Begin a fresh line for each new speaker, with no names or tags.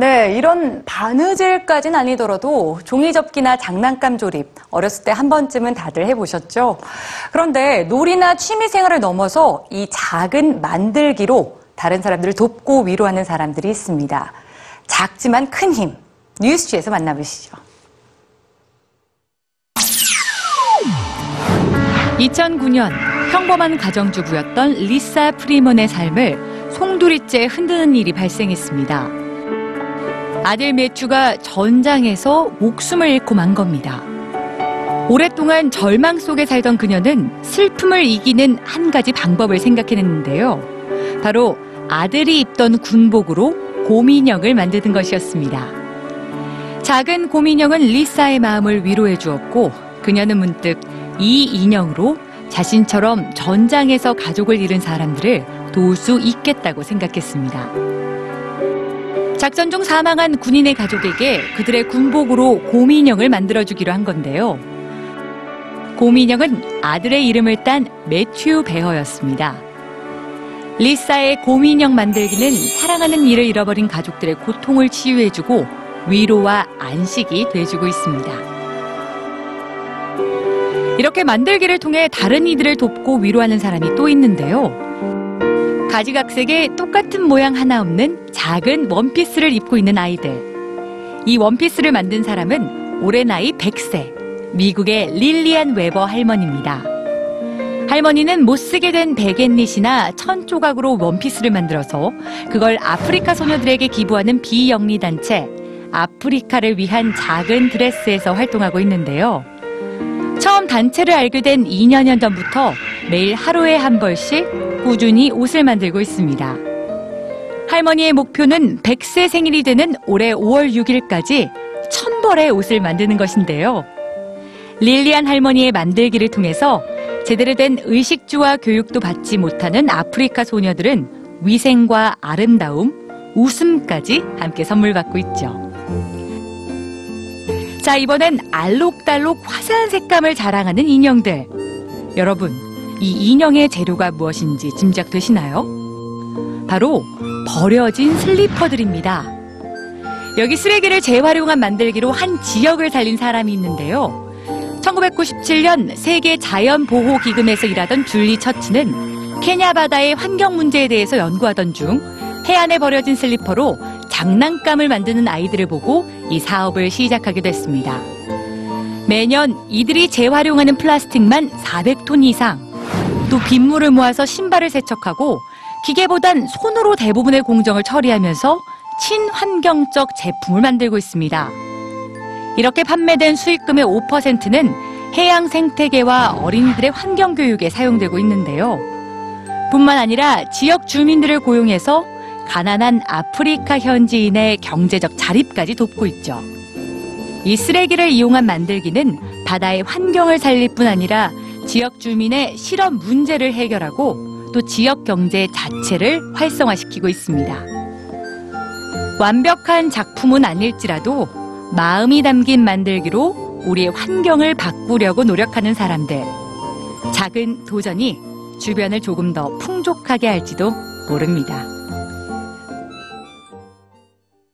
네, 이런 바느질까지는 아니더라도 종이접기나 장난감 조립, 어렸을 때 한 번쯤은 다들 해보셨죠? 그런데 놀이나 취미 생활을 넘어서 이 작은 만들기로 다른 사람들을 돕고 위로하는 사람들이 있습니다. 작지만 큰 힘, 뉴스지에서 만나보시죠.
2009년 평범한 가정주부였던 리사 프리먼의 삶을 송두리째 흔드는 일이 발생했습니다. 아들 매튜가 전장에서 목숨을 잃고 만 겁니다. 오랫동안 절망 속에 살던 그녀는 슬픔을 이기는 한 가지 방법을 생각해냈는데요. 바로 아들이 입던 군복으로 곰인형을 만드는 것이었습니다. 작은 곰인형은 리사의 마음을 위로해 주었고 그녀는 문득 이 인형으로 자신처럼 전장에서 가족을 잃은 사람들을 도울 수 있겠다고 생각했습니다. 작전 중 사망한 군인의 가족에게 그들의 군복으로 곰인형을 만들어주기로 한 건데요. 곰인형은 아들의 이름을 딴 매튜 베어였습니다. 리사의 곰인형 만들기는 사랑하는 이를 잃어버린 가족들의 고통을 치유해주고 위로와 안식이 돼주고 있습니다. 이렇게 만들기를 통해 다른 이들을 돕고 위로하는 사람이 또 있는데요. 가지각색의 똑같은 모양 하나 없는 작은 원피스를 입고 있는 아이들. 이 원피스를 만든 사람은 올해 나이 100세, 미국의 릴리안 웨버 할머니입니다. 할머니는 못 쓰게 된 베갯잇이나 천 조각으로 원피스를 만들어서 그걸 아프리카 소녀들에게 기부하는 비영리 단체 아프리카를 위한 작은 드레스에서 활동하고 있는데요. 처음 단체를 알게 된 2년여 전부터 매일 하루에 한 벌씩 꾸준히 옷을 만들고 있습니다. 할머니의 목표는 100세 생일이 되는 올해 5월 6일까지 1000벌의 옷을 만드는 것인데요. 릴리안 할머니의 만들기를 통해서 제대로 된 의식주와 교육도 받지 못하는 아프리카 소녀들은 위생과 아름다움, 웃음까지 함께 선물 받고 있죠. 자, 이번엔 알록달록 화사한 색감을 자랑하는 인형들. 여러분, 이 인형의 재료가 무엇인지 짐작되시나요? 바로 버려진 슬리퍼들입니다. 여기 쓰레기를 재활용한 만들기로 한 지역을 살린 사람이 있는데요. 1997년 세계 자연보호기금에서 일하던 줄리 처치는 케냐 바다의 환경 문제에 대해서 연구하던 중 해안에 버려진 슬리퍼로 장난감을 만드는 아이들을 보고 이 사업을 시작하게 됐습니다. 매년 이들이 재활용하는 플라스틱만 400톤 이상, 또 빗물을 모아서 신발을 세척하고 기계보단 손으로 대부분의 공정을 처리하면서 친환경적 제품을 만들고 있습니다. 이렇게 판매된 수익금의 5%는 해양 생태계와 어린이들의 환경 교육에 사용되고 있는데요. 뿐만 아니라 지역 주민들을 고용해서 가난한 아프리카 현지인의 경제적 자립까지 돕고 있죠. 이 쓰레기를 이용한 만들기는 바다의 환경을 살릴 뿐 아니라 지역 주민의 실업 문제를 해결하고 또 지역 경제 자체를 활성화시키고 있습니다. 완벽한 작품은 아닐지라도 마음이 담긴 만들기로 우리의 환경을 바꾸려고 노력하는 사람들. 작은 도전이 주변을 조금 더 풍족하게 할지도 모릅니다.